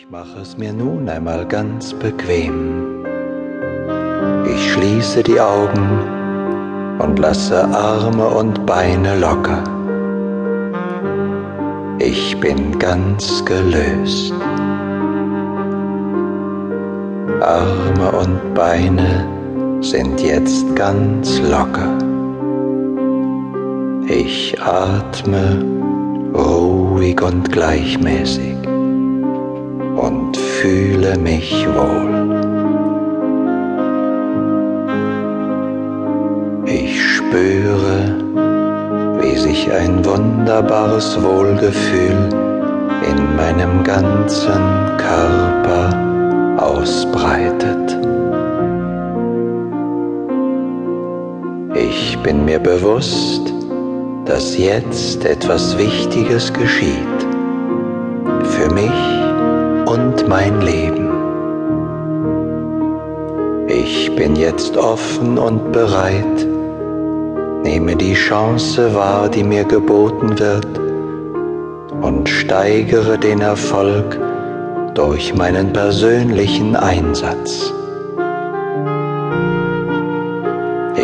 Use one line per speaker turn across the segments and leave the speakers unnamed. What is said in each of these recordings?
Ich mache es mir nun einmal ganz bequem. Ich schließe die Augen und lasse Arme und Beine locker. Ich bin ganz gelöst. Arme und Beine sind jetzt ganz locker. Ich atme ruhig und gleichmäßig fühle mich wohl. Ich spüre, wie sich ein wunderbares Wohlgefühl in meinem ganzen Körper ausbreitet. Ich bin mir bewusst, dass jetzt etwas Wichtiges geschieht. Für mich und mein Leben. Ich bin jetzt offen und bereit, nehme die Chance wahr, die mir geboten wird und steigere den Erfolg durch meinen persönlichen Einsatz.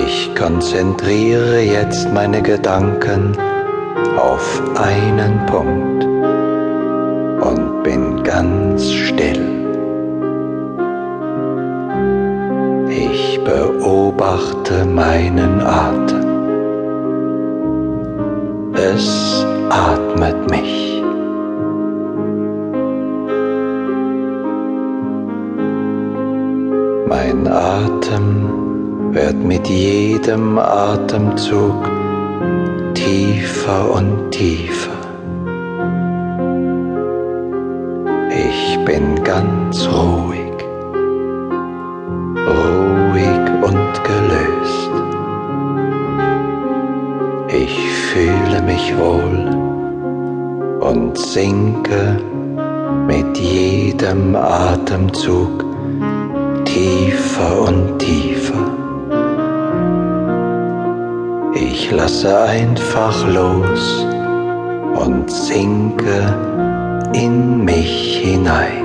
Ich konzentriere jetzt meine Gedanken auf einen Punkt ganz still. Ich beobachte meinen Atem. Es atmet mich. Mein Atem wird mit jedem Atemzug tiefer und tiefer. Bin ganz ruhig, ruhig und gelöst. Ich fühle mich wohl und sinke mit jedem Atemzug tiefer und tiefer. Ich lasse einfach los und sinke in mich hinein.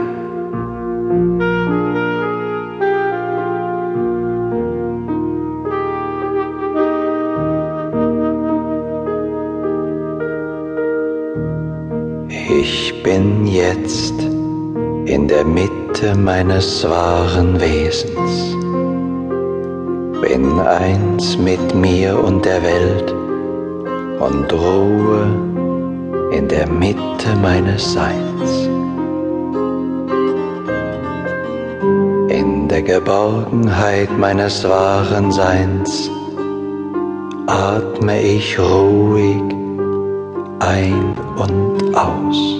Ich bin jetzt in der Mitte meines wahren Wesens, bin eins mit mir und der Welt und ruhe in der Mitte meines Seins. In der Geborgenheit meines wahren Seins atme ich ruhig ein und aus.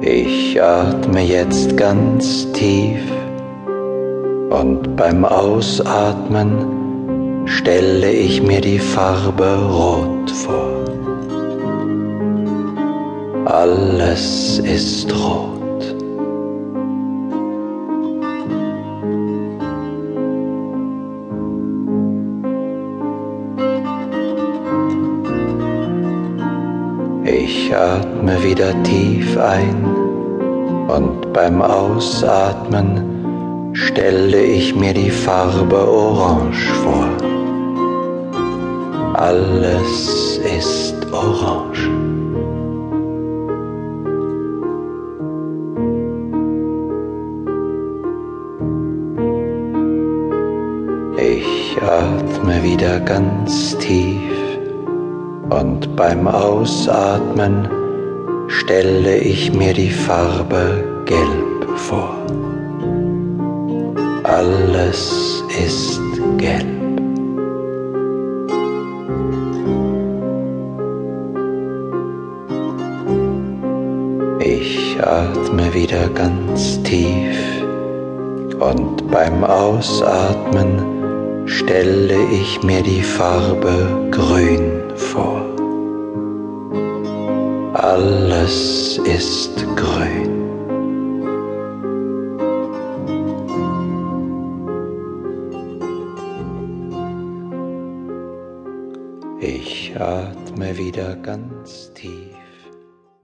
Ich atme jetzt ganz tief und beim Ausatmen stelle ich mir die Farbe Rot vor. Alles ist rot. Ich atme wieder tief ein und beim Ausatmen stelle ich mir die Farbe Orange vor. Alles ist orange. Ich atme wieder ganz tief und beim Ausatmen stelle ich mir die Farbe Gelb vor. Alles ist gelb. Ich atme wieder ganz tief und beim Ausatmen stelle ich mir die Farbe Grün Alles ist grün. Ich atme wieder ganz tief.